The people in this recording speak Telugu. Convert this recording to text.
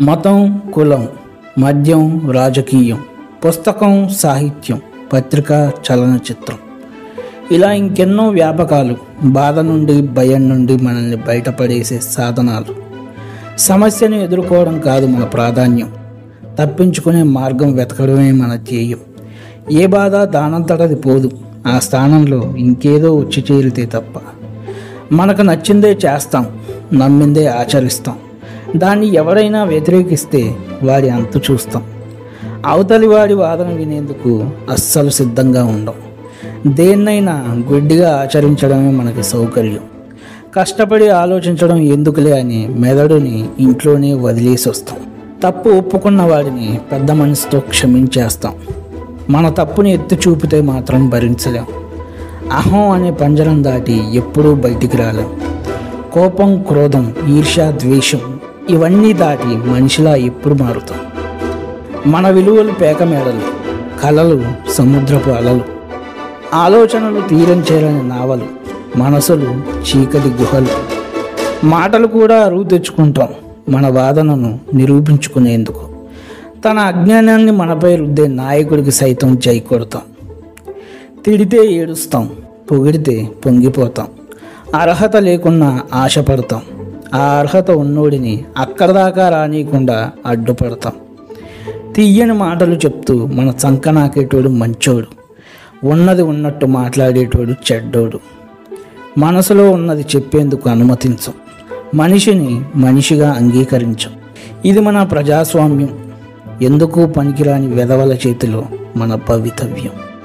మతం కులం మద్యం రాజకీయం పుస్తకం సాహిత్యం పత్రిక చలనచిత్రం. ఇలా ఇంకెన్నో వ్యాపకాలు బాధ నుండి భయం నుండి మనల్ని బయటపడేసే సాధనాలు. సమస్యను ఎదుర్కోవడం కాదు మన ప్రాధాన్యం. తప్పించుకునే మార్గం వెతకడమే మన ధ్యేయం. ఏ బాధ దానంతటది పోదు. ఆ స్థానంలో ఇంకేదో వచ్చి చేరితే తప్ప. మనకు నచ్చిందే చేస్తాం నమ్మిందే ఆచరిస్తాం. దాన్ని ఎవరైనా వ్యతిరేకిస్తే వారి అంతు చూస్తాం. అవతలి వాడి వాదన వినేందుకు అస్సలు సిద్ధంగా ఉండం. దేన్నైనా గుడ్డిగా ఆచరించడమే మనకి సౌకర్యం. కష్టపడి ఆలోచించడం ఎందుకులే అని మెదడుని ఇంట్లోనే వదిలేసి వస్తాం తప్పు ఒప్పుకున్న వాడిని పెద్ద మనసుతో క్షమించేస్తాం. మన తప్పుని ఎత్తి చూపితే మాత్రం భరించలేం. అహం అనే పంజరం దాటి ఎప్పుడూ బయటికి రాలేం. కోపం క్రోధం ఈర్ష్య ద్వేషం ఇవన్నీ దాటి మనిషిలా ఎప్పుడు మారుతాం. మన విలువలు పేకమేడలు కలలు సముద్రపు అలలు ఆలోచనలు తీరం చేరని నావలు మనసులు చీకటి గుహలు. మాటలు కూడా అరువు తెచ్చుకుంటాం మన వాదనను నిరూపించుకునేందుకు. తన అజ్ఞానాన్ని మనపై రుద్దే నాయకుడికి సైతం జై కొడతాం. తిడితే ఏడుస్తాం పొగిడితే పొంగిపోతాం. అర్హత లేకున్నా ఆశపడతాం. ఆ అర్హత ఉన్నోడిని అక్కడ దాకా రానియకుండా అడ్డుపడతాం. తీయని మాటలు చెప్తూ మన చంక నాకేటోడు మంచోడు. ఉన్నది ఉన్నట్టు మాట్లాడేటోడు చెడ్డోడు. మనసులో ఉన్నది చెప్పేందుకు అనుమతించం. మనిషిని మనిషిగా అంగీకరించం. ఇది మన ప్రజాస్వామ్యం. ఎందుకు పనికిరాని వెధవల చేతిలో మన భవితవ్యం.